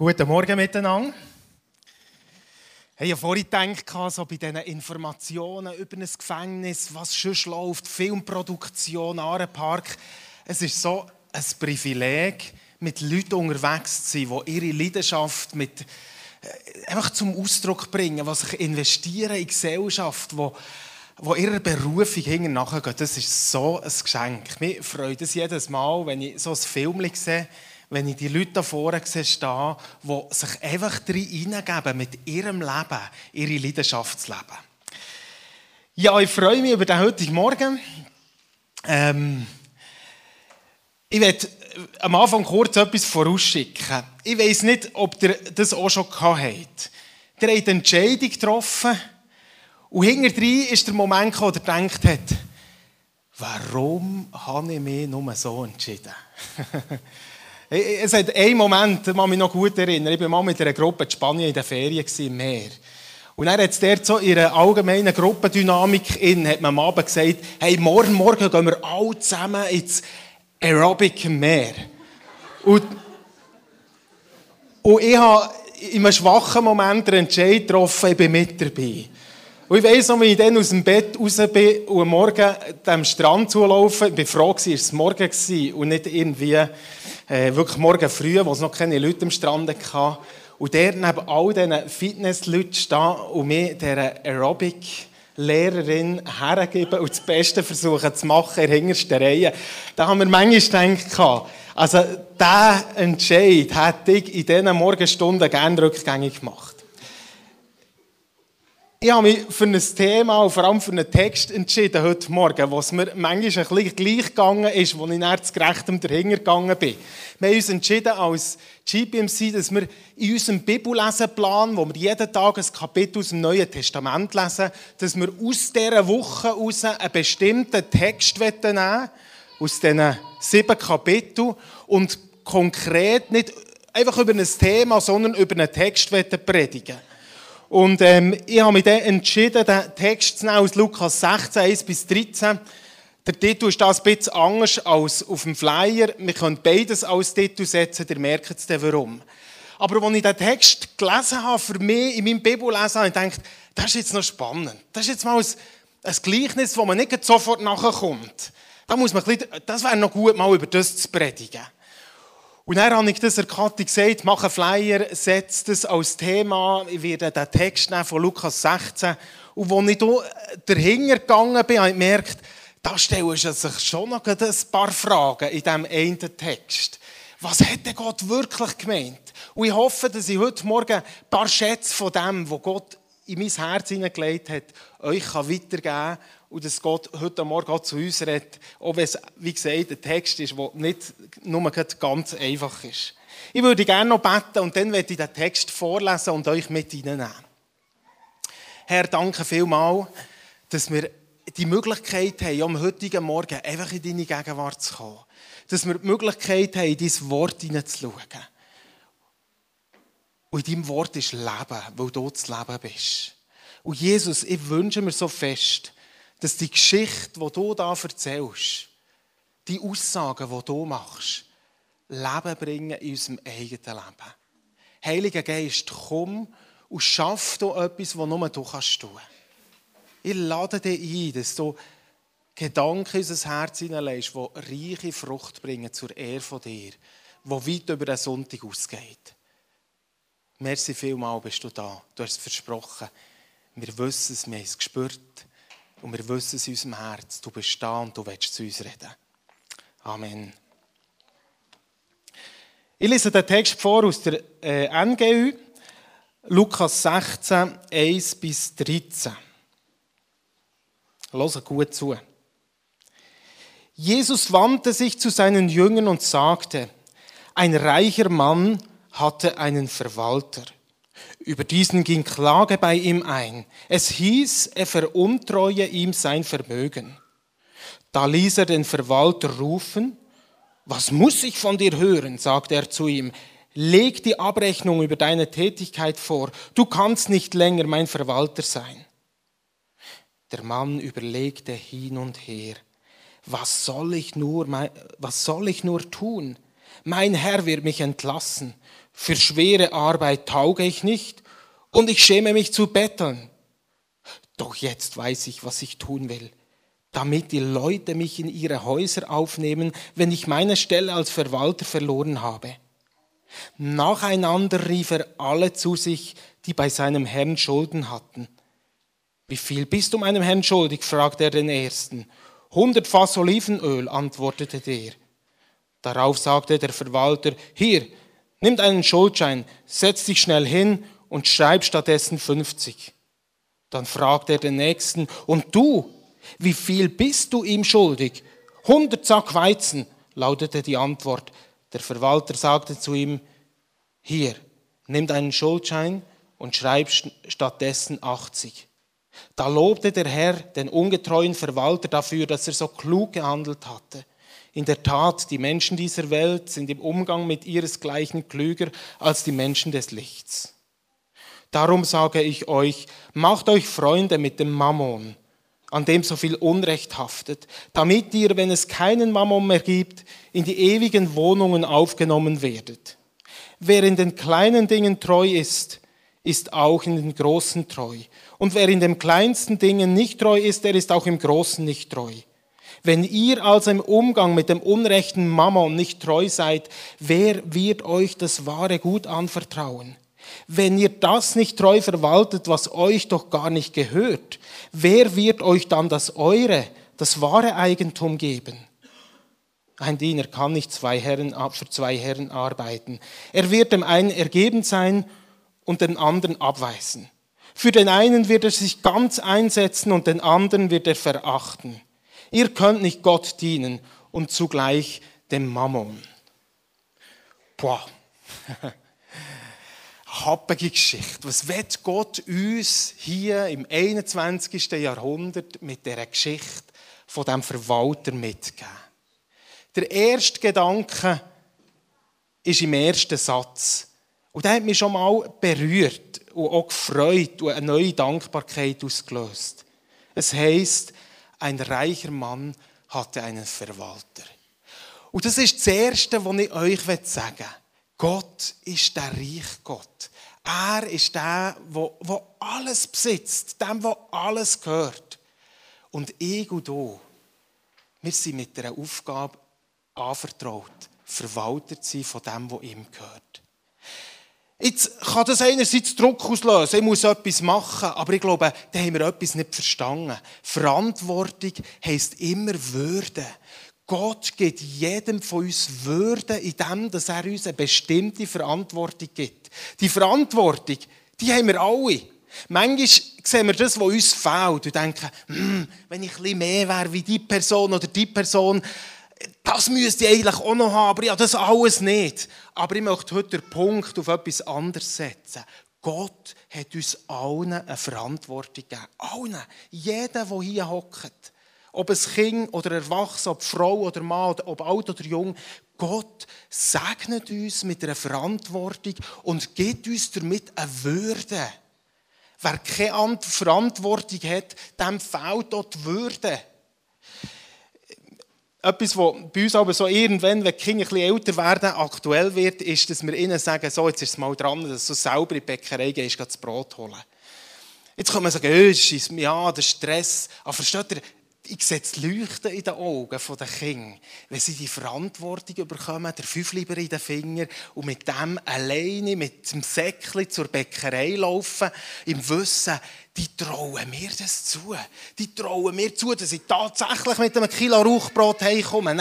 Guten Morgen miteinander. Ich habe vorhin gedacht, so bei diesen Informationen über ein Gefängnis, was schon läuft, Filmproduktion, Arenpark. Es ist so ein Privileg, mit Leuten unterwegs zu sein, die ihre Leidenschaft mit, äh, einfach zum Ausdruck bringen, die sich investieren in Gesellschaft, die wo ihrer Berufung hinten nachgehen. Das ist so ein Geschenk. Mich freut es jedes Mal, wenn ich so ein Film sehe, wenn ich die Leute da vorne sehe, die sich einfach hineingeben, mit ihrem Leben, ihre Leidenschaft zu leben. Ja, ich freue mich über den heutigen Morgen. Ähm, ich werde am Anfang kurz etwas vorausschicken. Ich weiß nicht, ob ihr das auch schon gehabt habt. Ihr habt eine Entscheidung getroffen und hinterher ist der Moment wo ihr gedacht habt, warum habe ich mich nur so entschieden? Es hat einen Moment, ich kann mich noch gut erinnern, ich war mal mit einer Gruppe in Spanien in der Ferien im Meer. Und dann hat es dort so in einer allgemeinen Gruppendynamik in, hat man am Abend gesagt, hey, morgen, morgen gehen wir alle zusammen ins Aerobic Meer. Und, und ich habe in einem schwachen Moment den Entscheid getroffen, ich bin mit dabei. Und ich weiss noch, wie ich dann aus dem Bett raus bin und am Morgen dem Strand zulaufen. Ich war froh, es war morgen und nicht irgendwie äh, wirklich morgen früh, wo es noch keine Leute am Strand hatten. Und der neben all diesen Fitnessleuten stehen und mir dieser Aerobic-Lehrerin hergeben und das Beste versuchen zu machen in der hintersten Reihe. Da haben wir manchmal gedacht, also diesen Entscheid hätte ich in diesen Morgenstunden gerne rückgängig gemacht. Ich habe mich für ein Thema und vor allem für einen Text entschieden heute Morgen, was mir manchmal ein bisschen gleich gegangen ist, wo ich nach zu gerechtem dahinter gegangen bin. Wir haben uns entschieden als GPMC, dass wir in unserem Bibellesenplan, wo wir jeden Tag ein Kapitel aus dem Neuen Testament lesen, dass wir aus dieser Woche heraus einen bestimmten Text nehmen aus diesen sieben Kapiteln und konkret nicht einfach über ein Thema, sondern über einen Text predigen und ähm, ich habe mich dann entschieden, den Text zu aus Lukas 16, 1 bis 13. Der Titel ist das ein bisschen anders als auf dem Flyer. Wir können beides als Titel setzen, ihr merkt es dann warum. Aber als ich den Text gelesen habe, für mich in meinem Bibellesen, habe ich das ist jetzt noch spannend. Das ist jetzt mal ein, ein Gleichnis, wo man nicht sofort nachkommt. Da muss man bisschen, das wäre noch gut, mal über das zu predigen. Und dann habe ich das der Kathi gesagt, mache einen Flyer, setze das als Thema. Ich werde den Text nehmen von Lukas 16. Und als ich hier dahinter gegangen bin, habe ich gemerkt, da stellen sich schon noch ein paar Fragen in diesem einen Text. Was hätte Gott wirklich gemeint? Und ich hoffe, dass ich heute Morgen ein paar Schätze von dem, was Gott in mein Herz hineingelegt hat, euch weitergeben kann und dass Gott heute Morgen zu uns redet, auch wenn es, wie gesagt, ein Text ist, der nicht nur ganz einfach ist. Ich würde gerne noch beten und dann werde ich den Text vorlesen und euch mit hineinnehmen. Herr, danke vielmals, dass wir die Möglichkeit haben, am heutigen Morgen einfach in deine Gegenwart zu kommen. Dass wir die Möglichkeit haben, in dein Wort hineinzuschauen. Und in deinem Wort ist Leben, weil du das Leben bist. Und Jesus, ich wünsche mir so fest, dass die Geschichte, die du da erzählst, die Aussagen, die du machst, Leben bringen in unserem eigenen Leben. Heiliger Geist, komm und schaff du etwas, was nur du kannst tun. Ich lade dich ein, dass du Gedanken in unser Herz hineinlegst, die reiche Frucht bringen zur Ehre von dir, die weit über den Sonntag ausgeht. Merci vielmal bist du da. Du hast es versprochen. Wir wissen es, wir haben es gespürt. Und wir wissen es in unserem Herz, du bist da und du willst zu uns reden. Amen. Ich lese den Text vor aus der äh, NGÜ, Lukas 16, 1 bis 13. Hört gut zu. Jesus wandte sich zu seinen Jüngern und sagte, ein reicher Mann hatte einen Verwalter. Über diesen ging Klage bei ihm ein. Es hieß, er veruntreue ihm sein Vermögen. Da ließ er den Verwalter rufen. Was muss ich von dir hören? sagte er zu ihm. Leg die Abrechnung über deine Tätigkeit vor. Du kannst nicht länger mein Verwalter sein. Der Mann überlegte hin und her. Was soll ich nur, was soll ich nur tun? Mein Herr wird mich entlassen Für schwere Arbeit tauge ich nicht und ich schäme mich zu betteln. Doch jetzt weiß ich, was ich tun will, damit die Leute mich in ihre Häuser aufnehmen, wenn ich meine Stelle als Verwalter verloren habe. Nacheinander rief er alle zu sich, die bei seinem Herrn Schulden hatten. Wie viel bist du meinem Herrn schuldig? fragte er den ersten. Hundert Fass Olivenöl, antwortete der. Darauf sagte der Verwalter, hier, nimm einen Schuldschein, setz dich schnell hin und schreib stattdessen 50. Dann fragte er den nächsten, und du, wie viel bist du ihm schuldig? Hundert Sack Weizen, lautete die Antwort. Der Verwalter sagte zu ihm, hier, nimm deinen Schuldschein und schreib stattdessen 80. Da lobte der Herr den ungetreuen Verwalter dafür, dass er so klug gehandelt hatte. In der Tat, die Menschen dieser Welt sind im Umgang mit ihresgleichen klüger als die Menschen des Lichts. Darum sage ich euch, macht euch Freunde mit dem Mammon, an dem so viel Unrecht haftet, damit ihr, wenn es keinen Mammon mehr gibt, in die ewigen Wohnungen aufgenommen werdet. Wer in den kleinen Dingen treu ist, ist auch in den großen treu. Und wer in den kleinsten Dingen nicht treu ist, der ist auch im großen nicht treu. Wenn ihr also im Umgang mit dem unrechten Mammon nicht treu seid, wer wird euch das wahre Gut anvertrauen? Wenn ihr das nicht treu verwaltet, was euch doch gar nicht gehört, wer wird euch dann das eure, das wahre Eigentum geben? Ein Diener kann nicht zwei Herren, für zwei Herren arbeiten. Er wird dem einen ergeben sein und den anderen abweisen. Für den einen wird er sich ganz einsetzen und den anderen wird er verachten. Ihr könnt nicht Gott dienen und zugleich dem Mammon. Boah. Happige Geschichte. Was wird Gott uns hier im 21. Jahrhundert mit dieser Geschichte von dem Verwalter mitgeben? Der erste Gedanke ist im ersten Satz. Und der hat mich schon mal berührt und auch gefreut und eine neue Dankbarkeit ausgelöst. Es heißt, ein reicher Mann hatte einen Verwalter. Und das ist das Erste, was ich euch sagen will. Gott ist der reiche Gott. Er ist der, der alles besitzt, dem, der alles gehört. Und ich und du, wir sind mit einer Aufgabe anvertraut, Verwalter zu sein von dem, was ihm gehört. Jetzt kann das einerseits Druck auslösen, ich muss etwas machen, aber ich glaube, da haben wir etwas nicht verstanden. Verantwortung heisst immer Würde. Gott gibt jedem von uns Würde in dem, dass er uns eine bestimmte Verantwortung gibt. Die Verantwortung, die haben wir alle. Manchmal sehen wir das, was uns fehlt und denken, hm, wenn ich ein bisschen mehr wäre wie die Person oder die Person, das müsste ich eigentlich auch noch haben, aber ja, das alles nicht. Aber ich möchte heute den Punkt auf etwas anderes setzen. Gott hat uns allen eine Verantwortung gegeben. Allen. Jeder, der hier hockt. Ob es Kind oder Erwachsener, ob Frau oder Mann, ob alt oder jung. Gott segnet uns mit einer Verantwortung und gibt uns damit eine Würde. Wer keine Verantwortung hat, dem fehlt auch die Würde etwas, was bei uns aber so irgendwann, wenn die Kinder ein bisschen älter werden, aktuell wird, ist, dass wir ihnen sagen, so, jetzt ist es mal dran, dass du selber in die Bäckerei gehst, das Brot holen. Jetzt kann man sagen, oh, ja, der Stress. Aber versteht ihr, ich sehe das Leuchten in den Augen der Kinder, wenn sie die Verantwortung bekommen, der Fünfliber in den Finger und mit dem alleine, mit dem Säckchen zur Bäckerei laufen, im Wissen, die trauen mir das zu. Die trauen mir zu, dass ich tatsächlich mit einem Kilo Rauchbrot heimkomme.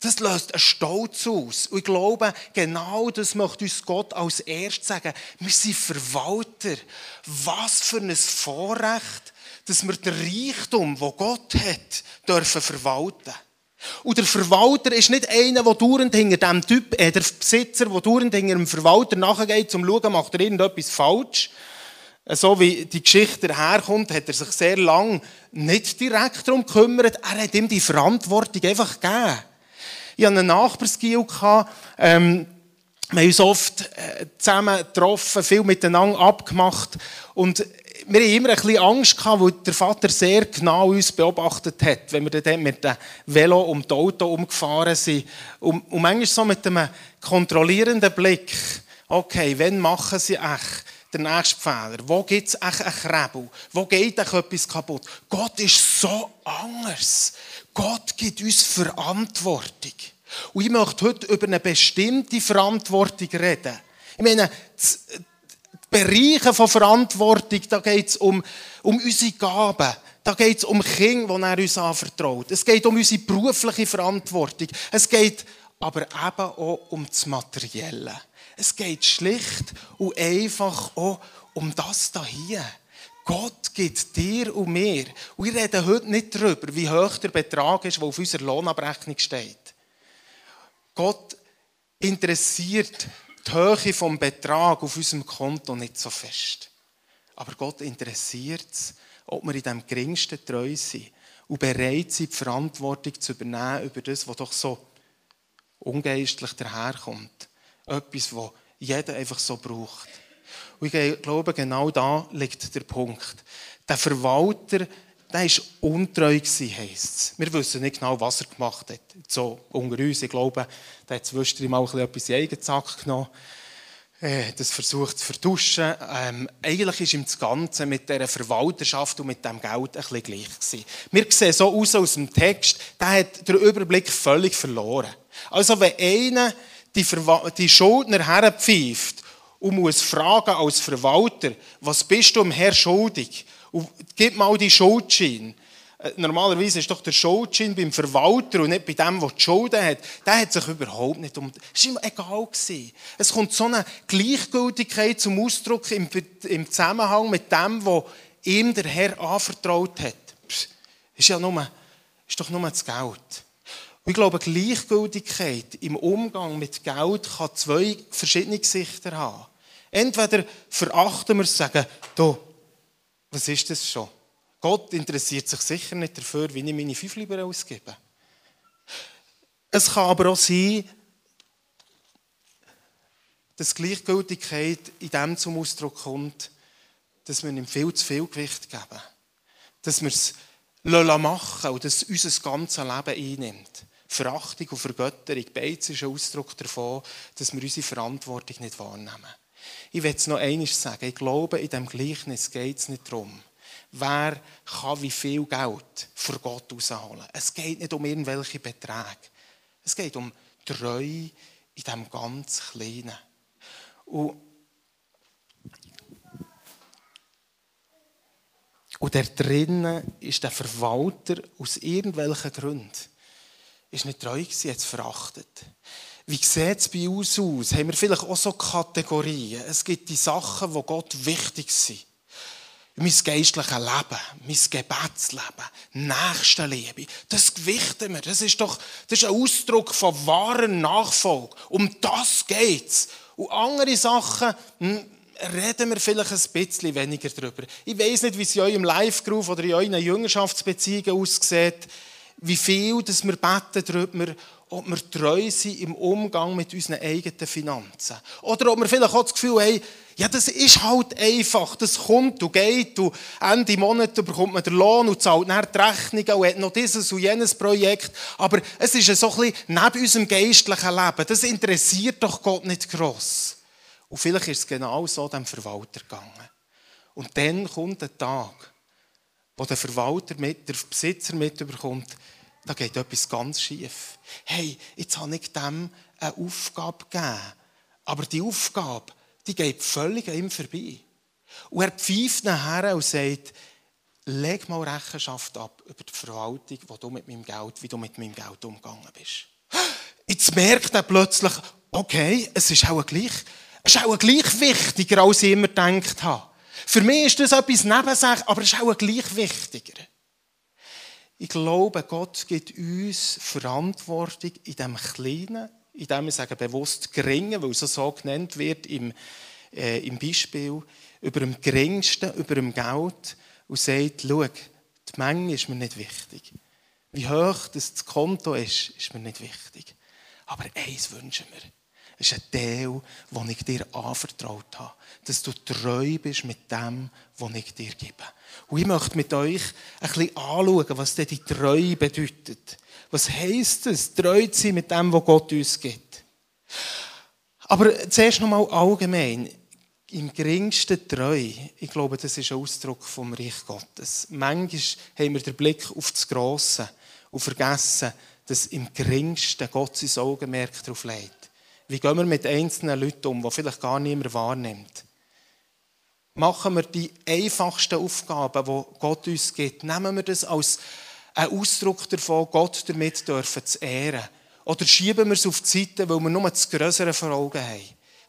Das löst einen Stolz aus. Und ich glaube, genau das möchte uns Gott als erstes sagen. Wir sind Verwalter. Was für ein Vorrecht, dass wir den Reichtum, den Gott hat, dürfen verwalten. Und der Verwalter ist nicht einer, der dauernd hinter dem Typ, äh, der Besitzer, der dauernd hinter dem Verwalter nachgeht, um zu schauen, macht er irgendetwas falsch. So wie die Geschichte herkommt, hat er sich sehr lang nicht direkt darum gekümmert. Er hat ihm die Verantwortung einfach gegeben. Ich hatte einen Nachbarsgil, ähm, wir haben uns oft äh, zusammen getroffen, viel miteinander abgemacht. Und wir haben immer ein bisschen Angst gehabt, weil der Vater sehr genau uns beobachtet hat, wenn wir dann mit dem Velo um das Auto umgefahren sind. Und, und manchmal so mit einem kontrollierenden Blick, okay, wann machen sie echt den nächsten Fehler? Wo gibt es echt einen Krebel? Wo geht echt etwas kaputt? Gott ist so anders. Gott gibt uns Verantwortung. Und ich möchte heute über eine bestimmte Verantwortung reden. Ich meine, die Bereiche von Verantwortung, da geht es um, um unsere Gaben. Da geht es um Kinder, die er uns anvertraut. Es geht um unsere berufliche Verantwortung. Es geht aber eben auch um das Materielle. Es geht schlicht und einfach auch um das hier. Gott gibt dir und mir. Und wir reden heute nicht darüber, wie hoch der Betrag ist, der auf unserer Lohnabrechnung steht. Gott interessiert die Höhe des Betrags auf unserem Konto nicht so fest. Aber Gott interessiert es, ob wir in dem geringsten treu sind und bereit sind, die Verantwortung zu übernehmen über das, was doch so ungeistlich daherkommt. Etwas, was jeder einfach so braucht. Und ich glaube, genau da liegt der Punkt. Der Verwalter, der war untreu, heisst es. Wir wissen nicht genau, was er gemacht hat. So unter uns, ich glaube, der hat zwischendurch mal etwas in den eigenen Sack genommen. Äh, das versucht zu vertuschen. Ähm, eigentlich ist ihm das Ganze mit dieser Verwalterschaft und mit dem Geld ein bisschen gleich gewesen. Wir sehen so aus aus dem Text, der hat den Überblick völlig verloren. Also wenn einer die, die Schuldner herpfeift und muss fragen als Verwalter, was bist du dem Herr schuldig? Und gib mal die Schuldschein. Äh, normalerweise ist doch der Schuldschein beim Verwalter und nicht bei dem, der die Schulden hat. Der hat sich überhaupt nicht um. Es war ihm egal. Es kommt so eine Gleichgültigkeit zum Ausdruck im, im Zusammenhang mit dem, was ihm der Herr anvertraut hat. Psst, ist ja ist doch nur das Geld. Und ich glaube, Gleichgültigkeit im Umgang mit Geld kann zwei verschiedene Gesichter haben. Entweder verachten wir es sagen, du, was ist das schon? Gott interessiert sich sicher nicht dafür, wie ich meine fünf lieber ausgebe. Es kann aber auch sein, dass Gleichgültigkeit in dem zum Ausdruck kommt, dass wir ihm viel zu viel Gewicht geben. Dass wir es machen und dass es unser ganzes Leben einnimmt. Verachtung und Vergötterung, beides ist ein Ausdruck davon, dass wir unsere Verantwortung nicht wahrnehmen. Ich will es noch einmal sagen, ich glaube, in diesem Gleichnis geht es nicht darum, wer kann wie viel Geld vor Gott rausholen. Es geht nicht um irgendwelche Beträge. Es geht um Treue in diesem ganz Kleinen. Und, und da drinnen ist der Verwalter aus irgendwelchen Gründen ist nicht treu gewesen, es verachtet. Wie sieht es bei uns aus? Haben wir vielleicht auch so Kategorien? Es gibt die Sachen, die Gott wichtig sind mein geistliches Leben, mein Gebetsleben, Nächstenliebe, das gewichten wir. Das ist doch das ist ein Ausdruck von wahren Nachfolge. Um das geht's. Und andere Sachen hm, reden wir vielleicht ein bisschen weniger darüber. Ich weiß nicht, wie es in eurem Live-Groove oder in euren Jüngerschaftsbeziehungen aussieht, wie viel dass wir beten darüber, ob wir treu sind im Umgang mit unseren eigenen Finanzen. Oder ob wir vielleicht auch das Gefühl haben, ja, das ist halt einfach, das kommt und geht und Ende Monat bekommt man den Lohn und zahlt dann die Rechnungen und hat noch dieses und jenes Projekt. Aber es ist so ein bisschen neben unserem geistlichen Leben. Das interessiert doch Gott nicht gross. Und vielleicht ist es genau so dem Verwalter gegangen. Und dann kommt der Tag, wo der Verwalter mit, der Besitzer mitbekommt, da geht etwas ganz schief. Hey, jetzt habe ich dem eine Aufgabe gegeben. Aber die Aufgabe, die geht völlig an ihm vorbei. Und er pfeift nachher und sagt, leg mal Rechenschaft ab über die Verwaltung, wo du mit meinem Geld, wie du mit meinem Geld umgegangen bist. Jetzt merkt er plötzlich, okay, es ist auch gleich, es ist auch gleich wichtiger, als ich immer gedacht habe. Für mich ist das etwas Nebensache, aber es ist auch gleich wichtiger. Ich glaube, Gott gibt uns Verantwortung in dem Kleinen, in dem wir sagen bewusst Geringen, weil es so genannt wird im, äh, im Beispiel, über dem Geringsten, über dem Geld und sagt, schau, die Menge ist mir nicht wichtig. Wie hoch das Konto ist, ist mir nicht wichtig. Aber eins wünschen wir. Ist ein Teil, den ich dir anvertraut habe. Dass du treu bist mit dem, was ich dir gebe. Und ich möchte mit euch ein bisschen anschauen, was denn die Treue bedeutet. Was heisst es, treu zu sein mit dem, was Gott uns gibt? Aber zuerst noch mal allgemein. Im geringsten treu, ich glaube, das ist ein Ausdruck vom Reich Gottes. Manchmal haben wir den Blick auf das Grosse und vergessen, dass im geringsten Gott sein Augenmerk darauf legt. Wie gehen wir mit einzelnen Leuten um, die vielleicht gar niemand wahrnimmt? Machen wir die einfachsten Aufgaben, die Gott uns gibt, nehmen wir das als einen Ausdruck davon, Gott damit dürfen zu ehren. Oder schieben wir es auf die Seite, weil wir nur das Größere vor Augen haben.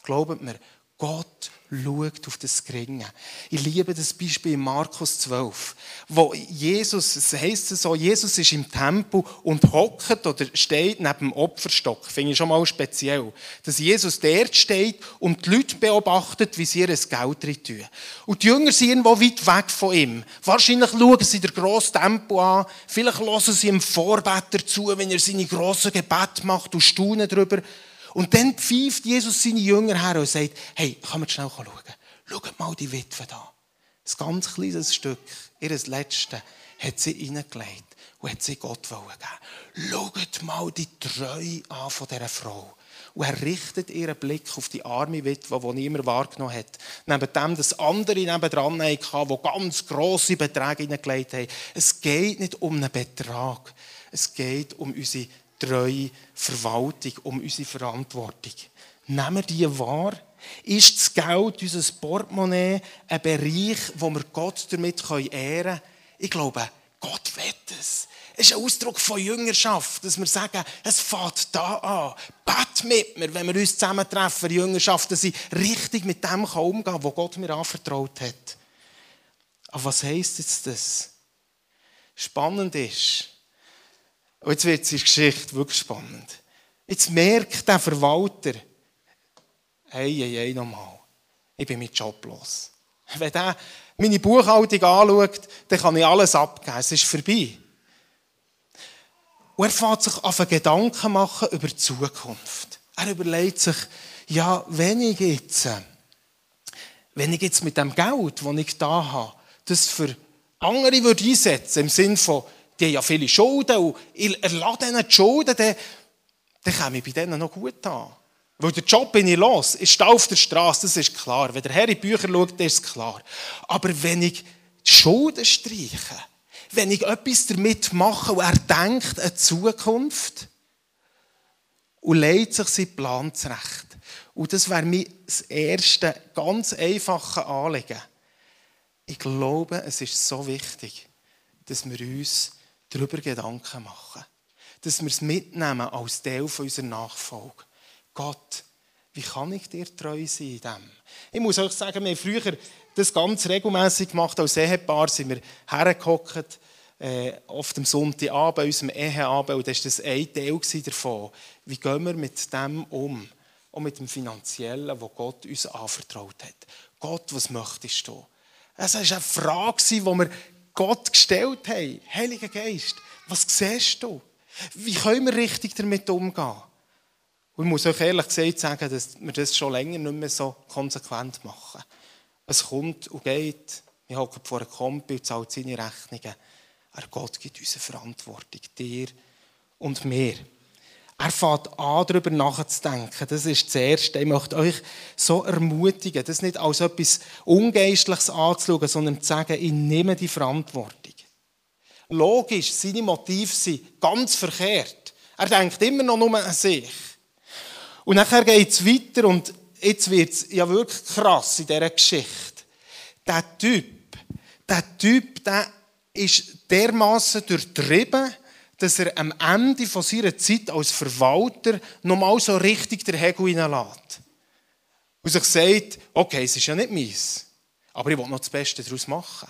Glaubt mir, Gott schaut auf das Geringe. Ich liebe das Beispiel in Markus 12, wo Jesus, es heisst so, Jesus ist im Tempel und hockt oder steht neben dem Opferstock. Finde ich schon mal speziell. Dass Jesus dort steht und die Leute beobachtet, wie sie ihr Geld rein. Und die Jünger sind irgendwo weit weg von ihm. Wahrscheinlich schauen sie den grossen Tempel an, vielleicht hören sie ihm Vorbeter zu, wenn er seine grossen Gebete macht und staunen darüber, und dann pfeift Jesus seine Jünger her und sagt, hey, können wir schnell schauen? Schaut mal die Witwe da. Ein ganz kleines Stück, ihr letztes, hat sie reingelegt und hat sie Gott geben Schaut mal die Treue an von dieser Frau. Und er richtet ihren Blick auf die arme Witwe, die niemand wahrgenommen hat. Neben dem, dass andere nebendran hatten, die ganz grosse Beträge hineingelegt haben. Es geht nicht um einen Betrag. Es geht um unsere treue Verwaltung, um unsere Verantwortung. Nehmen wir die wahr? Ist das Geld, unser Portemonnaie, ein Bereich, wo wir Gott damit ehren können? Ich glaube, Gott will es. Es ist ein Ausdruck von Jüngerschaft, dass wir sagen, es fängt da an. Bet mit mir, wenn wir uns zusammentreffen, Jüngerschaft, dass ich richtig mit dem umgehen kann, was Gott mir anvertraut hat. Aber was heisst jetzt das? Spannend ist, und jetzt wird die Geschichte wirklich spannend. Jetzt merkt der Verwalter, hey, hey, hey, nochmal, ich bin mit Job los. Wenn er meine Buchhaltung anschaut, dann kann ich alles abgeben. Es ist vorbei. Und er fängt sich einen Gedanken machen über die Zukunft. Er überlegt sich, ja, wenn ich jetzt, wenn ich jetzt mit dem Geld, das ich da habe, das für andere würde einsetzen, im Sinne von, die haben ja viele Schulden und ich erlasse ihnen die Schulden, dann, dann komme ich bei denen noch gut an. Weil der Job bin ich los, ich stehe auf der Straße, das ist klar. Wenn der Herr in die Bücher schaut, ist klar. Aber wenn ich die Schulden streiche, wenn ich etwas damit mache und er denkt an Zukunft und legt sich seinen Plan zurecht. Und das wäre mir das erste ganz einfache Anliegen. Ich glaube, es ist so wichtig, dass wir uns darüber Gedanken machen. Dass wir es mitnehmen als Teil unserer Nachfolge. Gott, wie kann ich dir treu sein in dem? Ich muss euch sagen, wir haben früher das ganz regelmäßig gemacht. Als Ehepaar sind wir hergehockt, äh, auf dem Sonntagabend, unserem Eheabend. Und das war das ein Teil davon. Wie gehen wir mit dem um? Auch mit dem Finanziellen, was Gott uns anvertraut hat. Gott, was möchtest du? Es war eine Frage, die wir Gott gestellt haben. Heiliger Geist, was siehst du? Wie können wir richtig damit umgehen? Und ich muss euch ehrlich gesagt sagen, dass wir das schon länger nicht mehr so konsequent machen. Es kommt und geht. Wir hocken vor einem Kompi und zahlt seine Rechnungen. Aber Gott gibt uns eine Verantwortung, dir und mir. Er fängt an, darüber nachzudenken. Das ist das Erste. Ich möchte euch so ermutigen, das nicht als etwas Ungeistliches anzuschauen, sondern zu sagen, ich nehme die Verantwortung. Logisch, seine Motive sind ganz verkehrt. Er denkt immer noch nur an sich. Und nachher geht es weiter und jetzt wird es ja wirklich krass in dieser Geschichte. Der Typ, der Typ, der ist dermaßen durchtrieben, dass er am Ende von seiner Zeit als Verwalter nochmal so richtig den Hegel hineinlässt. Und sich sagt, okay, es ist ja nicht meins, aber ich will noch das Beste daraus machen.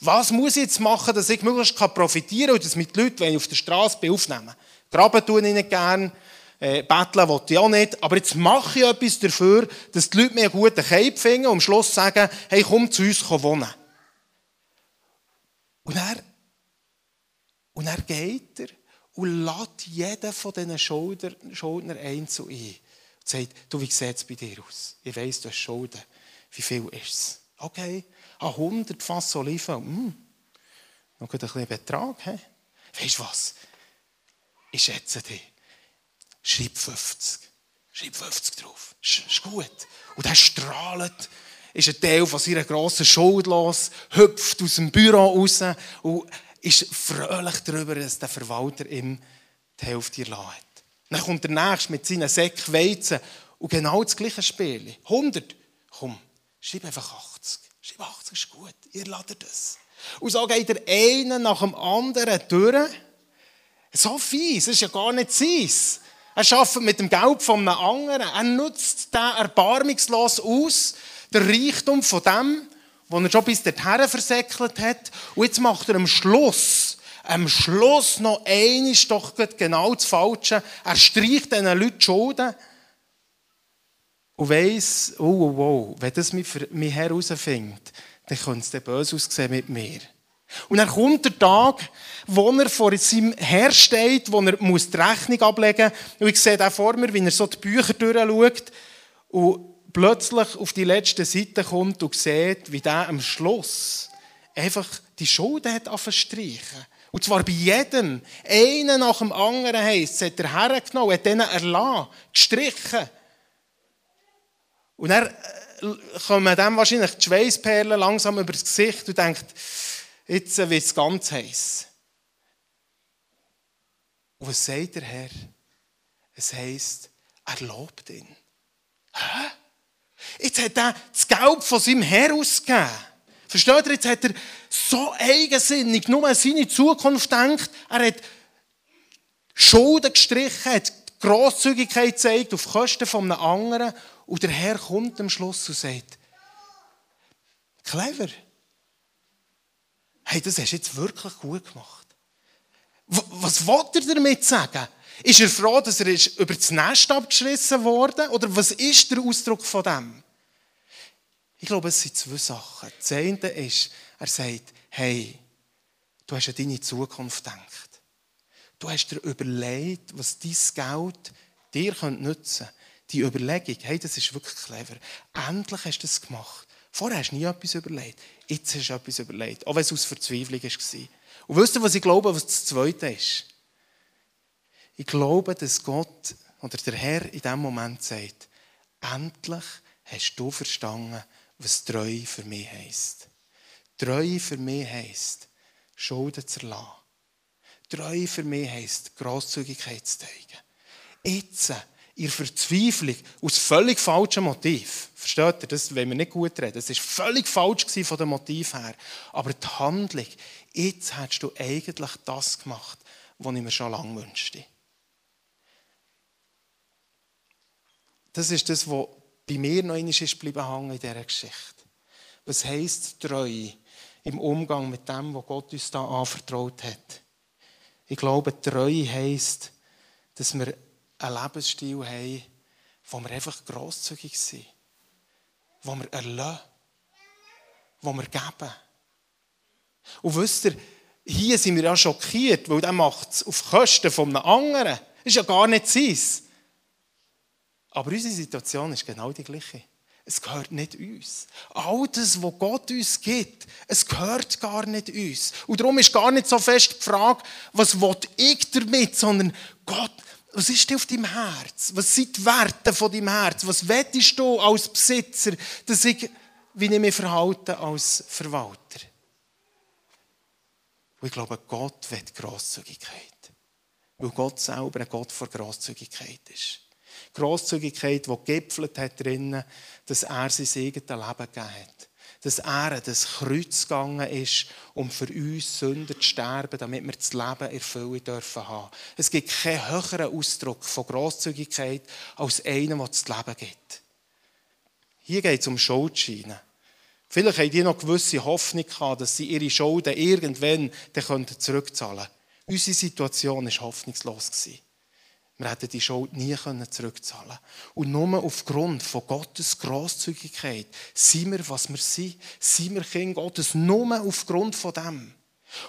Was muss ich jetzt machen, dass ich möglichst profitieren kann und dass mit den Leuten, wenn ich auf der Straße bin, aufnehmen? Graben tun ich nicht gerne, äh, betteln will ich auch nicht, aber jetzt mache ich etwas dafür, dass die Leute mir einen guten Keib finden und am Schluss sagen, hey, komm zu uns wohnen. Und er und er geht er und lädt jeden von diesen Schuldner, Schuldner einzeln ein. sagt, du, wie sieht es bei dir aus? Ich weiss, du hast Schulden. Wie viel ist es? Okay, ah, 100 Fass Oliven. Hm. Noch ein bisschen Betrag. He? Weißt du was? Ich schätze dich. Schreib 50. Schreib 50 drauf. Ist gut. Und er strahlt, ist ein Teil von seiner grossen Schuld los, hüpft aus dem Büro raus und ist fröhlich darüber, dass der Verwalter ihm die Hälfte erlassen hat. Dann kommt der Nächste mit seinen Säcken Weizen und genau das gleiche Spiel. 100. Komm, schreib einfach 80. Schreib 80 ist gut. Ihr ladet das. Und so geht der eine nach dem anderen durch. So fies, das ist ja gar nicht sein. Er arbeitet mit dem Geld von einem anderen. Er nutzt den erbarmungslos aus, der Reichtum von dem, den er schon bis dorthin versäckelt hat. Und jetzt macht er am Schluss, am Schluss noch eines doch genau das Falsche. Er streicht diesen Leuten die Schulden und weiss, oh, oh, oh, wenn das mich, mich herausfindet, dann könnte es böse aussehen mit mir. Und dann kommt der Tag, wo er vor seinem Herr steht, wo er die Rechnung ablegen muss. Und ich sehe da vor mir, wie er so die Bücher durchschaut und plötzlich auf die letzte Seite kommt und sieht, wie der am Schluss einfach die Schulden hat streichen. Und zwar bei jedem. Einen nach dem anderen heisst, hat er hergenommen, hat denen erlassen, gestrichen. Und dann äh, kommen dem wahrscheinlich die Schweißperlen langsam über das Gesicht und denkt, jetzt wird es ganz heiß. Und was sagt der Herr? Es heisst, er lobt ihn. Hä? Jetzt hat er das Geld von seinem Herr ausgegeben. Versteht ihr? Jetzt hat er so eigensinnig nur an seine Zukunft gedacht. Er hat Schulden gestrichen, hat Grosszügigkeit gezeigt auf Kosten von einem anderen. Und der Herr kommt am Schluss und sagt, clever. Hey, das hast du jetzt wirklich gut gemacht. Was wollte er damit sagen? Ist er froh, dass er über das Nest abgeschrissen wurde? Oder was ist der Ausdruck von dem? Ich glaube, es sind zwei Sachen. Das eine ist, er sagt, hey, du hast an deine Zukunft gedacht. Du hast dir überlegt, was dein Geld dir nützen könnte. Die Überlegung, hey, das ist wirklich clever. Endlich hast du das gemacht. Vorher hast du nie etwas überlegt. Jetzt hast du etwas überlegt. Auch wenn es aus Verzweiflung war. Und wisst ihr, was ich glaube, was das Zweite ist? Ich glaube, dass Gott oder der Herr in diesem Moment sagt, endlich hast du verstanden, was treu für mich heisst. Treu für mich heisst, Schulden zu erlassen. Treu für mich heisst, Grosszügigkeit zu zeigen. Jetzt, in Verzweiflung, aus völlig falschem Motiv. Versteht ihr? Das wollen wir nicht gut reden. Das war völlig falsch von dem Motiv her. Aber die Handlung, jetzt hättest du eigentlich das gemacht, was ich mir schon lange wünschte. Das ist das, was bei mir noch einmal ist bleiben hängen in dieser Geschichte. Was heisst treu im Umgang mit dem, was Gott uns da anvertraut hat? Ich glaube, treu heisst, dass wir einen Lebensstil haben, wo wir einfach grosszügig sind, wo wir erlösen, wo wir geben. Und wisst ihr, hier sind wir ja schockiert, weil der macht es auf Kosten von einem anderen. Das ist ja gar nicht sein. Aber unsere Situation ist genau die gleiche. Es gehört nicht uns. All das, was Gott uns gibt, es gehört gar nicht uns. Und darum ist gar nicht so fest die Frage, was will ich damit, sondern Gott, was ist auf deinem Herz? Was sind die Werte von deinem Herz? Was wettest du als Besitzer, dass ich, wie ich mich verhalte als Verwalter? Und ich glaube, Gott will Grosszügigkeit. Weil Gott selber ein Gott vor Grosszügigkeit ist. Grosszügigkeit, die gipfelt hat drinnen, dass er sein eigenes Leben gegeben hat. Dass er an das Kreuz gegangen ist, um für uns Sünder zu sterben, damit wir das Leben erfüllen dürfen haben. Es gibt keinen höheren Ausdruck von Grosszügigkeit als einen, der das Leben gibt. Hier geht es um Schuldscheine. Vielleicht haben die noch gewisse Hoffnung gehabt, dass sie ihre Schulden irgendwann zurückzahlen könnten. Unsere Situation war hoffnungslos. Wir hätten die Schuld nie zurückzahlen können. Und nur aufgrund von Gottes Grosszügigkeit sind wir, was wir sind. Sind wir Kinder Gottes. Nur aufgrund von dem.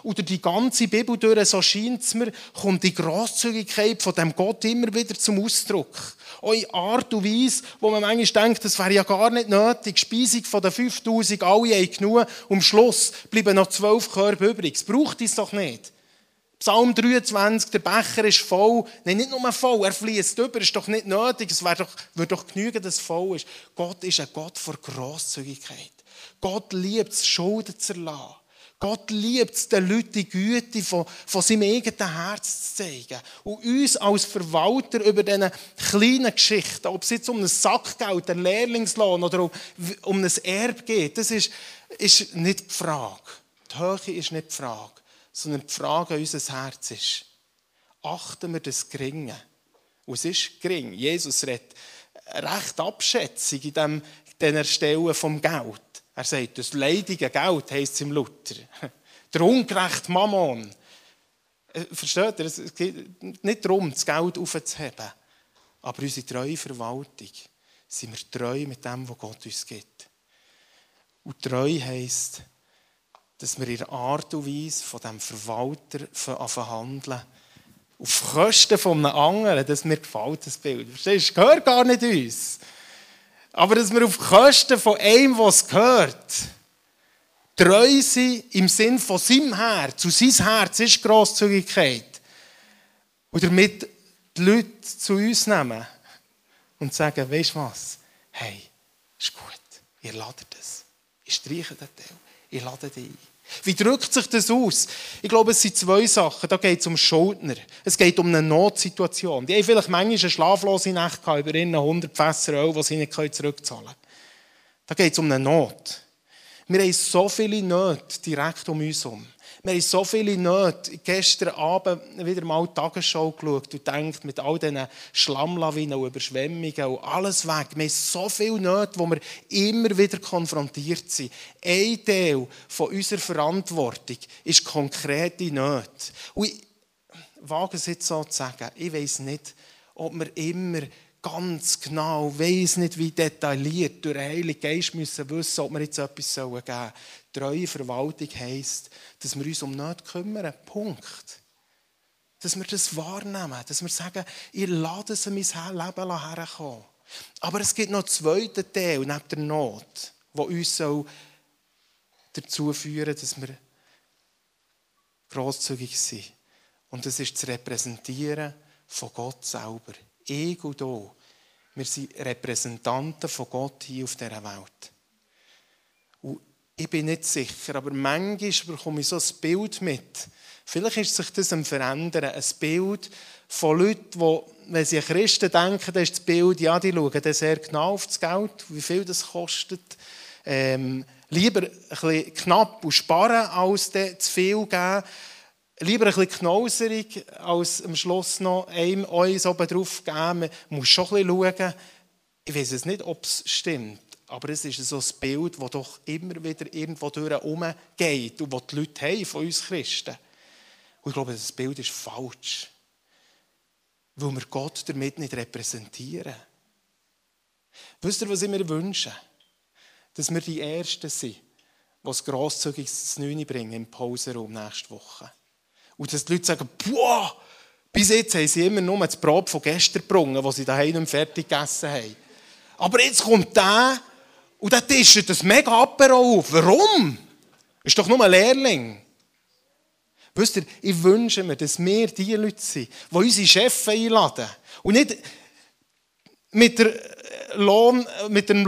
Oder die ganze Bibel durch, so scheint es mir, kommt die Grosszügigkeit von dem Gott immer wieder zum Ausdruck. In Art und Weise, wo man manchmal denkt, das wäre ja gar nicht nötig. Speisung von den 5000, alle haben genug. Am Schluss bleiben noch zwölf Körbe übrig. Das braucht es doch nicht. Psalm 23, der Becher ist voll. Nein, nicht nur voll, er fließt über. Ist doch nicht nötig. Es doch, würde doch genügen, dass es voll ist. Gott ist ein Gott vor Grosszügigkeit. Gott liebt es, Schulden zu erlassen. Gott liebt es, den Leuten die Güte von, von seinem eigenen Herz zu zeigen. Und uns als Verwalter über diese kleinen Geschichten, ob es jetzt um ein Sackgeld, einen Lehrlingslohn oder um, um ein Erbe geht, das ist, ist nicht die Frage. Die Höhe ist nicht die Frage, sondern die Frage an unser Herz ist, achten wir das Geringe? Und es ist gering. Jesus redet recht abschätzig in dem, dieser Stelle vom Geld. Er sagt, das leidige Geld heisst es im Luther. Der ungerechte Mammon. Äh, versteht ihr? Es geht nicht darum, das Geld aufzuheben. Aber unsere treue Verwaltung sind wir treu mit dem, was Gott uns gibt. Und treu heisst, dass wir in Art und Weise von dem Verwalter handeln auf Kosten von einem anderen, dass mir gefällt das Bild. Verstehst du? Das gehört gar nicht uns. Aber dass wir auf Kosten von einem, was gehört, treu sind im Sinn von seinem Herz. Und sein Herz ist Grosszügigkeit. Und damit die Leute zu uns nehmen und sagen, weißt du was? Hey, ist gut. Ihr ladet es. Ich streiche den Teil. Ich lade dich ein. Wie drückt sich das aus? Ich glaube, es sind zwei Sachen. Da geht es um Schuldner. Es geht um eine Notsituation. Die haben vielleicht manchmal eine schlaflose Nacht gehabt, über ihnen 100 Fässer Öl, die sie nicht zurückzahlen können. Da geht es um eine Not. Wir haben so viele Nöte direkt um uns herum. Wir haben so viele Nöte. Gestern Abend wieder mal die Tagesschau geschaut und denkt mit all diesen Schlammlawinen und Überschwemmungen und alles weg. Wir haben so viele Nöte, wo wir immer wieder konfrontiert sind. Ein Teil von unserer Verantwortung ist konkrete Nöte. Und ich wage es jetzt so zu sagen, ich weiß nicht, ob wir immer ganz genau, weiß nicht wie detailliert durch den Heiligen Geist müssen wissen, ob wir jetzt etwas geben sollen. Treue Verwaltung heisst, dass wir uns um nichts kümmern. Punkt. Dass wir das wahrnehmen, dass wir sagen, ich lade es in mein Leben herkommen. Aber es gibt noch einen zweiten Teil neben der Not, der uns dazu führen soll, dass wir grosszügig sind. Und das ist das Repräsentieren von Gott selber. Ich und wir sind Repräsentanten von Gott hier auf dieser Welt. Und ich bin nicht sicher, aber manchmal bekomme ich so ein Bild mit. Vielleicht ist sich das am Verändern. Ein Bild von Leuten, die, wenn sie an Christen denken, dann ist das Bild, ja, die schauen dann sehr genau auf das Geld, wie viel das kostet. Ähm, lieber ein bisschen knapp und sparen, als zu viel geben. Lieber ein bisschen knauserig, als am Schluss noch einem uns oben drauf geben. Man muss schon ein bisschen schauen. Ich weiß es nicht, ob es stimmt. Aber es ist so ein Bild, das doch immer wieder irgendwo geht und das die Leute haben von uns Christen. Und ich glaube, das Bild ist falsch. Weil wir Gott damit nicht repräsentieren. Wisst ihr, was ich mir wünsche? Dass wir die Ersten sind, die das grosszügig zu Neune bringen im Pausenraum nächste Woche. Und dass die Leute sagen, boah, bis jetzt haben sie immer nur das Brot von gestern gebrungen, das sie daheim nicht fertig gegessen haben. Aber jetzt kommt der und dann tischt das mega Apero auf. Warum? Ist doch nur ein Lehrling. Wisst ihr, ich wünsche mir, dass wir die Leute sind, die unsere Chefs einladen. Und nicht mit, der Lohn, mit dem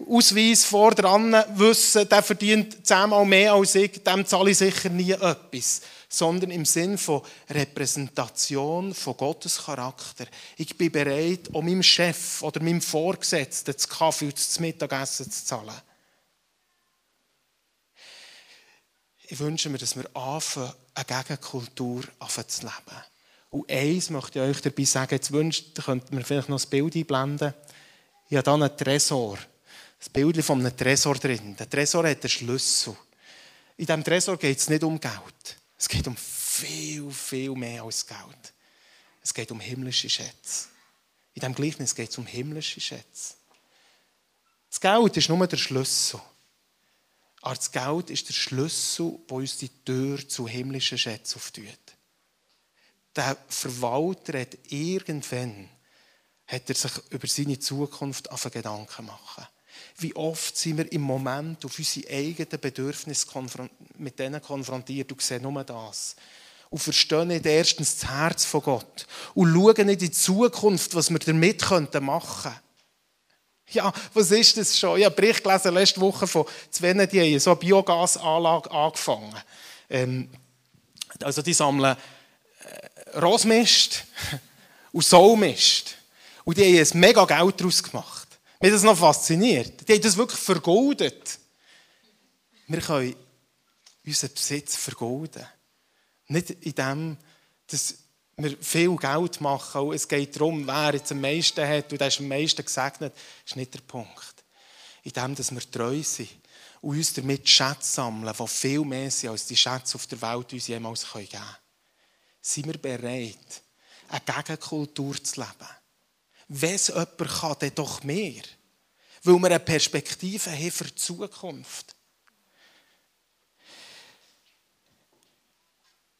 Lohnausweis vor dran wissen, der verdient zehnmal mehr als ich, dem zahle ich sicher nie etwas sondern im Sinn von Repräsentation von Gottes Charakter. Ich bin bereit, um meinem Chef oder meinem Vorgesetzten das Kaffee und das Mittagessen zu zahlen. Ich wünsche mir, dass wir anfangen, eine Gegenkultur zu leben. Und eins möchte ich euch dabei sagen, jetzt wünscht, könnt ihr vielleicht noch das Bild einblenden. Ich habe hier einen Tresor. Das Bild von einem Tresor drin. Der Tresor hat einen Schlüssel. In diesem Tresor geht es nicht um Geld. Es geht um viel, viel mehr als Geld. Es geht um himmlische Schätze. In diesem Gleichnis geht es um himmlische Schätze. Das Geld ist nur der Schlüssel. Aber das Geld ist der Schlüssel, der uns die Tür zu himmlischen Schätzen auftut. Der Verwalter hat irgendwann hat er sich über seine Zukunft Gedanken machen. Wie oft sind wir im Moment auf unsere eigenen Bedürfnisse mit denen konfrontiert und sehen nur das. Und verstehen nicht erstens das Herz von Gott. Und schauen nicht in die Zukunft, was wir damit machen könnten. Ja, was ist das schon? Ich habe einen Bericht gelesen letzte Woche von zwei, die haben so eine Biogasanlage angefangen. Ähm, also die sammeln äh, Rosmist und Saumist. Und die haben ein mega Geld daraus gemacht. Mich das noch fasziniert. Die haben das wirklich vergoldet. Wir können unseren Besitz vergolden. Nicht in dem, dass wir viel Geld machen und es geht darum, wer jetzt am meisten hat und der ist am meisten gesegnet, ist nicht der Punkt. In dem, dass wir treu sind und uns damit Schätze sammeln, die viel mehr sind, als die Schätze auf der Welt uns jemals geben können. Sind wir bereit, eine Gegenkultur zu leben? Wenn es jemand kann, dann doch mehr. Weil wir eine Perspektive haben für die Zukunft.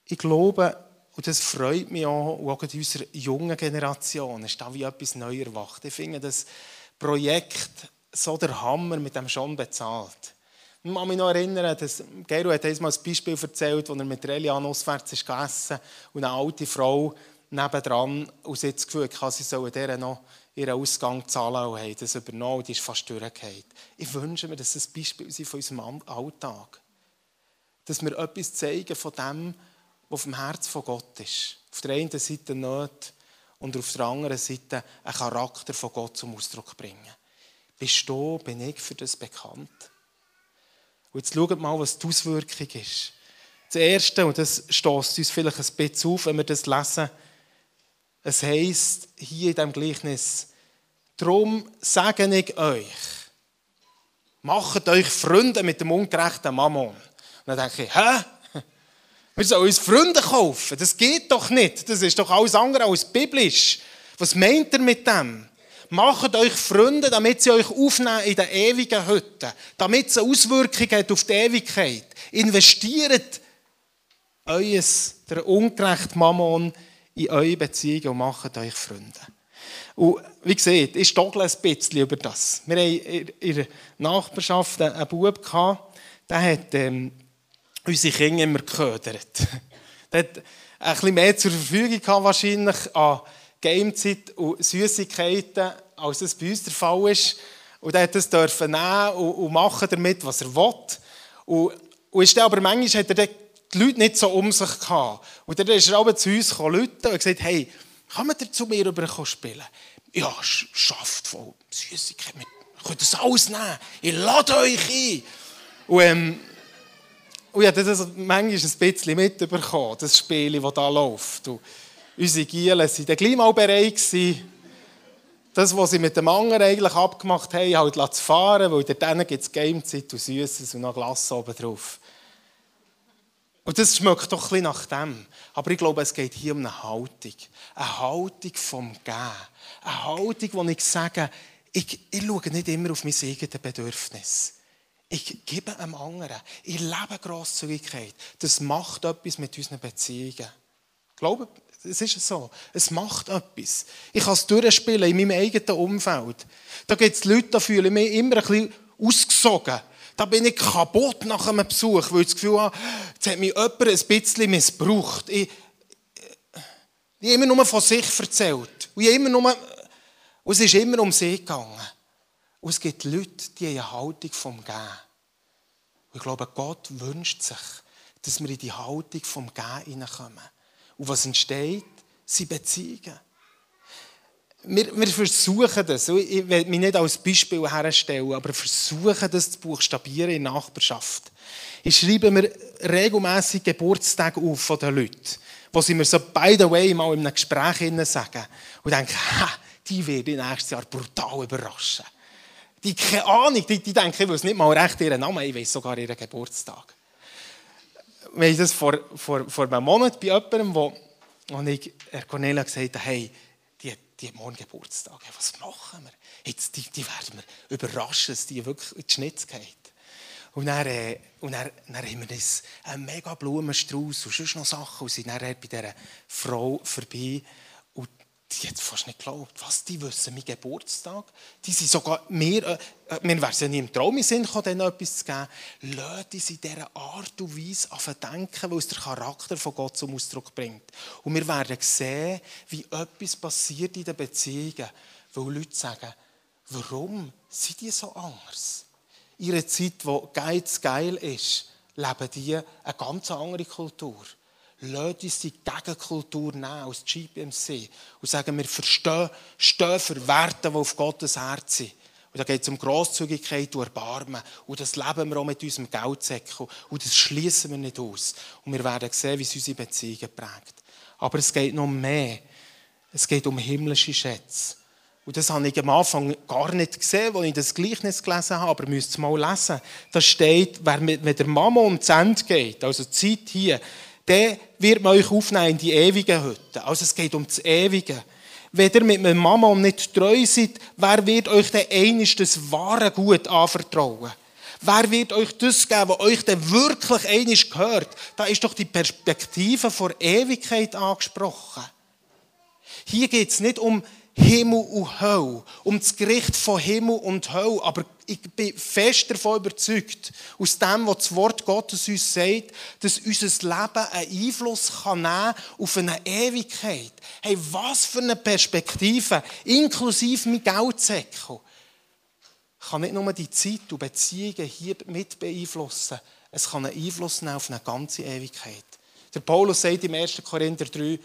Ich glaube, und das freut mich auch, und auch in unserer jungen Generation ist da wie etwas neu erwacht. Ich finde das Projekt so der Hammer mit dem schon bezahlt. Ich kann mich noch erinnern, dass Gero hat einmal ein Beispiel erzählt, als er mit Relian auswärts ist gegessen und eine alte Frau nebendran und sie das Gefühl sie sollen dieser noch ihren Ausgang zahlen und haben das übernommen und die ist fast durchgefallen. Ich wünsche mir, dass das ein Beispiel ist von unserem Alltag. Dass wir etwas zeigen von dem, was auf dem Herz von Gott ist. Auf der einen Seite nicht und auf der anderen Seite einen Charakter von Gott zum Ausdruck bringen. Bist du, bin ich für das bekannt? Und jetzt schaut mal, was die Auswirkung ist. Das Erste, und das stößt uns vielleicht ein bisschen auf, wenn wir das lesen, es heisst hier in diesem Gleichnis, darum sage ich euch, macht euch Freunde mit dem ungerechten Mammon. Und dann denke ich, hä? Wir sollen uns Freunde kaufen. Das geht doch nicht. Das ist doch alles andere als biblisch. Was meint ihr mit dem? Macht euch Freunde, damit sie euch aufnehmen in der ewigen Hütte. Damit es eine Auswirkung hat auf die Ewigkeit. Investiert euer, der ungerechte Mammon in eure Beziehungen und macht euch Freunde. Und wie gesagt, ich stoggle ein bisschen über das. Wir hatten in der Nachbarschaft einen Bub, der hat ähm, unsere Kinder immer geködert. Der hat ein bisschen mehr zur Verfügung gehabt, wahrscheinlich an Gamezeit und Süßigkeiten, als es bei uns der Fall ist. Und er das dürfen nehmen und, und machen damit, was er will. Und, und ist aber manchmal hat er die Leute nicht so um sich gehabt. Und dann ist er aber zu uns gekommen, und gesagt, hey, kann man zu mir rüber spielen? Ja, schafft voll Süßigkeiten. Ihr könnt das alles nehmen. Ich lade euch ein. Und, ähm, und ich habe das manchmal ein bisschen mitbekommen, das Spiel, das da läuft. Und unsere Gielen waren dann gleich mal bereit, das, was sie mit dem anderen eigentlich abgemacht haben, halt zu fahren, weil dort gibt es Gamezeit und Süßes und noch Glas oben drauf. Und das schmeckt doch ein nach dem. Aber ich glaube, es geht hier um eine Haltung. Eine Haltung vom Gehen. Eine Haltung, wo ich sage, ich, ich schaue nicht immer auf mein eigenes Bedürfnis. Ich gebe einem anderen. Ich lebe Grosszügigkeit. Das macht etwas mit unseren Beziehungen. Glaube, es ist so. Es macht etwas. Ich kann es durchspielen in meinem eigenen Umfeld. Da gibt es Leute, da fühle ich mich immer ein bisschen ausgesogen. Da bin ich kaputt nach einem Besuch, weil ich das Gefühl habe, jetzt hat mich jemand ein bisschen missbraucht. Ich, ich habe immer nur von sich erzählt. Und, immer nur, und es ist immer um sie gegangen. Und es gibt Leute, die eine Haltung vom Gehen. Und ich glaube, Gott wünscht sich, dass wir in die Haltung vom Gehen hineinkommen. Und was entsteht? Sie Beziehungen. Wir, wir, versuchen das, ich will mich nicht als Beispiel herstellen, aber versuchen das zu buchstabieren in Nachbarschaft. Ich schreibe mir regelmäßig Geburtstage auf von den Leuten, wo sie mir so, by the way, mal in einem Gespräch sagen. Und denke, ha, die werde ich nächstes Jahr brutal überraschen. Die keine Ahnung, die, die denken, ich weiß nicht mal recht ihren Namen, ich weiß sogar ihren Geburtstag. Wenn ich das vor, vor, vor einem Monat bei jemandem, wo, wo ich Cornelia gesagt habe, hey, die, hat morgen Geburtstag, was machen wir? Jetzt, die, die werden wir überraschen, dass die wirklich in die Schnitz geht. Und dann, äh, und dann, dann haben wir einen mega Blumenstrauß und sonst noch Sachen und sind dann bei dieser Frau vorbei die hat fast nicht geglaubt. Was, die wissen meinen Geburtstag? Die sind sogar, mir, äh, mir wäre es ja nie im Traum in Sinn denen etwas zu geben. Leute sie in dieser Art und Weise an denken, weil es der Charakter von Gott zum Ausdruck bringt. Und wir werden sehen, wie etwas passiert in den Beziehungen, weil Leute sagen, warum sind die so anders? In einer Zeit, wo Geiz geil ist, leben die eine ganz andere Kultur. Lasst uns die Gegenkultur nehmen aus GPMC und sagen, wir verstehen, stehen für Werte, die auf Gottes Herz sind. Und da geht es um Grosszügigkeit und Erbarmen. Und das leben wir auch mit unserem Geldsäckel. Und das schließen wir nicht aus. Und wir werden sehen, wie es unsere Beziehungen prägt. Aber es geht noch mehr. Es geht um himmlische Schätze. Und das habe ich am Anfang gar nicht gesehen, als ich das Gleichnis gelesen habe, aber müsst es mal lesen. Da steht, wenn der Mama um die Ende geht, also die Zeit hier, der wird man euch aufnehmen in die ewige Hütte. Also es geht um das Ewige. Wenn ihr mit meinem Mama nicht treu seid, wer wird euch denn einiges das wahre Gut anvertrauen? Wer wird euch das geben, was euch denn wirklich einiges gehört? Da ist doch die Perspektive vor Ewigkeit angesprochen. Hier geht es nicht um Himmel und Hölle, um das Gericht von Himmel und Hölle. Aber ich bin fest davon überzeugt, aus dem, was das Wort Gottes uns sagt, dass unser Leben einen Einfluss kann auf eine Ewigkeit. Hey, was für eine Perspektive, inklusive mein Geldsäckel, kann nicht nur die Zeit und Beziehungen hier mit beeinflussen, es kann einen Einfluss nehmen auf eine ganze Ewigkeit. Der Paulus sagt im 1. Korinther 3,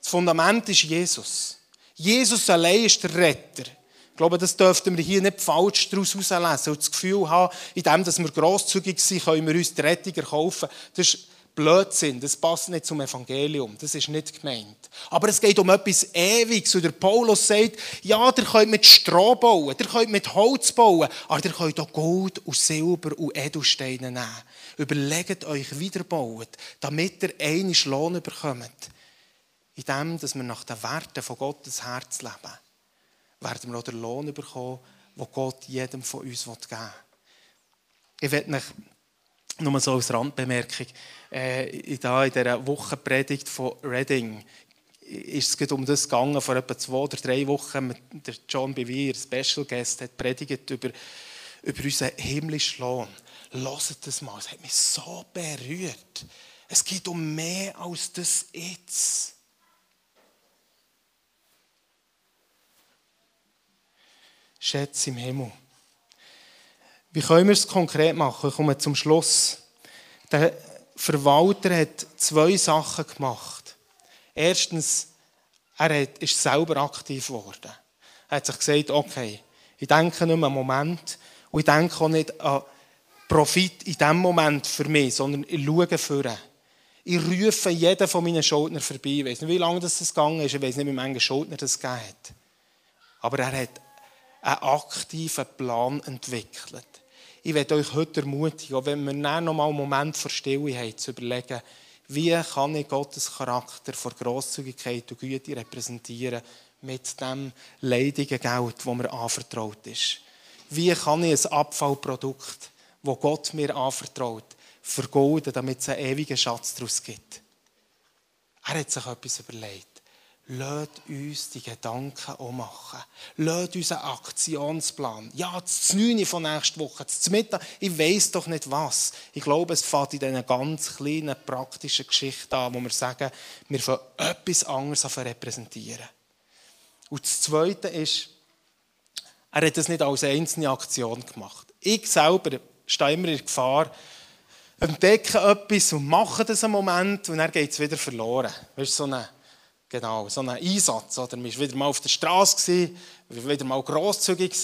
das Fundament ist Jesus. Jesus allein ist der Retter. Ich glaube, das dürften wir hier nicht falsch daraus herauslesen und das Gefühl haben, indem wir grosszügig sind, können wir uns die Rettung erkaufen. Das ist Blödsinn, das passt nicht zum Evangelium, das ist nicht gemeint. Aber es geht um etwas Ewiges und der Paulus sagt, ja, ihr könnt mit Stroh bauen, ihr könnt mit Holz bauen, aber ihr könnt auch Gold und Silber und Edelsteine nehmen. Überlegt euch, wie ihr baut, damit ihr einen Lohn bekommt in dem, dass wir nach den Werten von Gottes Herz leben, werden wir auch den Lohn bekommen, den Gott jedem von uns geben will. Ich werde mich nur so als Randbemerkung, äh, in dieser Wochenpredigt von Reading ist es um das gegangen, vor etwa zwei oder drei Wochen, mit der John Bevere, Special Guest, hat predigt über, über unseren himmlischen Lohn. Hört das mal, es hat mich so berührt. Es geht um mehr als das Jetzt. Schätze im Himmel. Wie können wir es konkret machen? Ich komme zum Schluss. Der Verwalter hat zwei Sachen gemacht. Erstens, er ist selber aktiv geworden. Er hat sich gesagt, okay, ich denke nicht mehr einen Moment und ich denke auch nicht an Profit in diesem Moment für mich, sondern ich schaue vor. Ich rufe jeden von meinen Schuldnern vorbei. Ich weiß nicht, wie lange das gegangen ist, ich weiß nicht, wie viele Schuldner das gegeben hat. Aber er hat einen aktiven Plan entwickelt. Ich werde euch heute ermutigen, auch wenn wir noch mal einen Moment vor Stille haben, zu überlegen, wie kann ich Gottes Charakter vor Grosszügigkeit und Güte repräsentieren mit dem leidigen Geld, das mir anvertraut ist. Wie kann ich ein Abfallprodukt, das Gott mir anvertraut, vergolden, damit es einen ewigen Schatz daraus gibt? Er hat sich etwas überlegt. Lasst uns die Gedanken auch machen. Lasst uns einen Aktionsplan. Ja, das 9 von nächster Woche, das Mittag, ich weiß doch nicht was. Ich glaube, es fängt in diesen ganz kleinen, praktischen Geschichten an, wo wir sagen, wir fangen etwas anderes an repräsentieren. Und das Zweite ist, er hat das nicht als einzelne Aktion gemacht. Ich selber stehe immer in Gefahr, entdecke etwas und mache das einen Moment und dann geht es wieder verloren. Das ist so eine Genau, so ein Einsatz. Oder? Man war wieder mal auf der Straße, wieder mal grosszügig.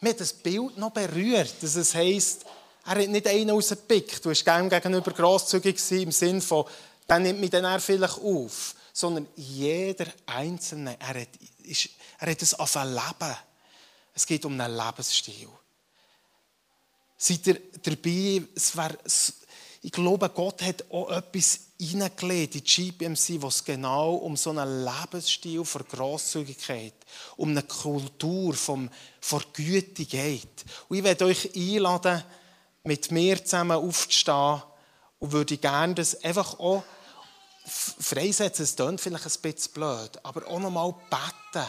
Mir hat das Bild noch berührt, dass es heisst, er hat nicht einen rausgepickt. Du warst gerne gegenüber grosszügig im Sinne von, dann nimmt mich dann vielleicht auf. Sondern jeder Einzelne, er hat, ist, er hat es auf ein Leben. Es geht um einen Lebensstil. Seid ihr dabei? Es wäre ich glaube, Gott hat auch etwas hineingelegt in die GPMC, wo es genau um so einen Lebensstil von Grosszügigkeit, um eine Kultur vom, von Güte geht. Und ich werde euch einladen, mit mir zusammen aufzustehen und würde gerne das einfach auch freisetzen. Es klingt vielleicht ein bisschen blöd, aber auch nochmal beten,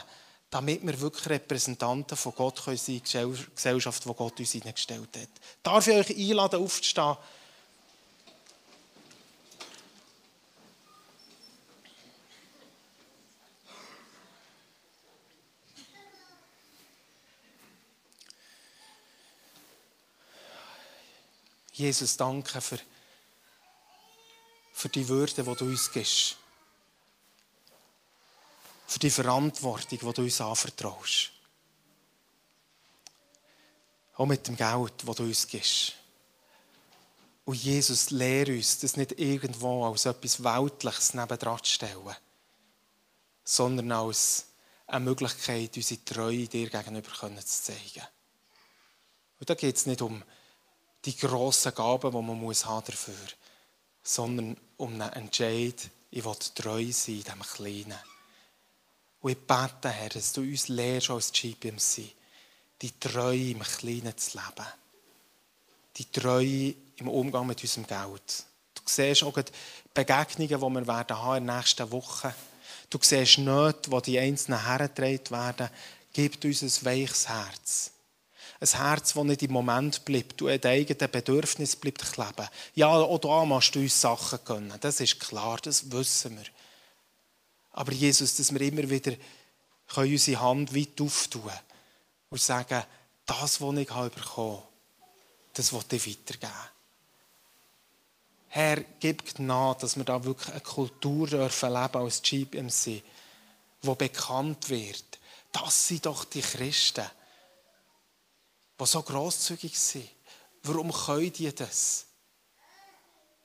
damit wir wirklich Repräsentanten von Gott sein können, die Gesellschaft, die Gott uns hineingestellt hat. Darf ich euch einladen, aufzustehen? Jesus, danke für, für die Würde, die du uns gibst. Für die Verantwortung, die du uns anvertraust. Auch mit dem Geld, das du uns gibst. Und Jesus, lehre uns, das nicht irgendwo als etwas Weltliches nebendran zu stellen, sondern als eine Möglichkeit, unsere Treue dir gegenüber zu zeigen. Und da geht es nicht um die grossen Gaben, die man muss haben dafür haben sondern um einen Entscheid, ich will treu sein in diesem Kleinen. Und ich bete, Herr, dass du uns lehrst als GPMC, die Treue im Kleinen zu leben. Die Treue im Umgang mit unserem Geld. Du siehst auch die Begegnungen, die wir werden haben in den nächsten Wochen. Du siehst nicht, wo die Einzelnen hergetragen werden. Gib uns ein weiches Herz ein Herz, das nicht im Moment bleibt, du an eigenen Bedürfnis bleibt kleben. Ja, auch da machst du uns Sachen gönnen. Das ist klar, das wissen wir. Aber Jesus, dass wir immer wieder können unsere Hand weit auftun und sagen, das, was ich habe bekommen das will ich weitergeben. Herr, gib Gnade, dass wir da wirklich eine Kultur dürfen leben als GPMC, die bekannt wird. Das sind doch die Christen die so grosszügig sind. Warum können die das?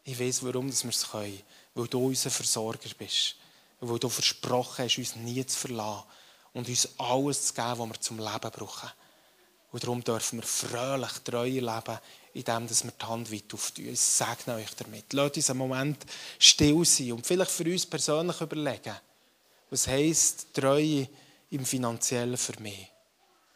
Ich weiß, warum wir es können. Weil du unser Versorger bist. Weil du versprochen hast, uns nie zu verlassen und uns alles zu geben, was wir zum Leben brauchen. Und darum dürfen wir fröhlich, treu leben, indem wir die Hand weit auftun. Ich segne euch damit. Lasst uns einen Moment still sein und vielleicht für uns persönlich überlegen, was heisst Treue im Finanziellen für mich.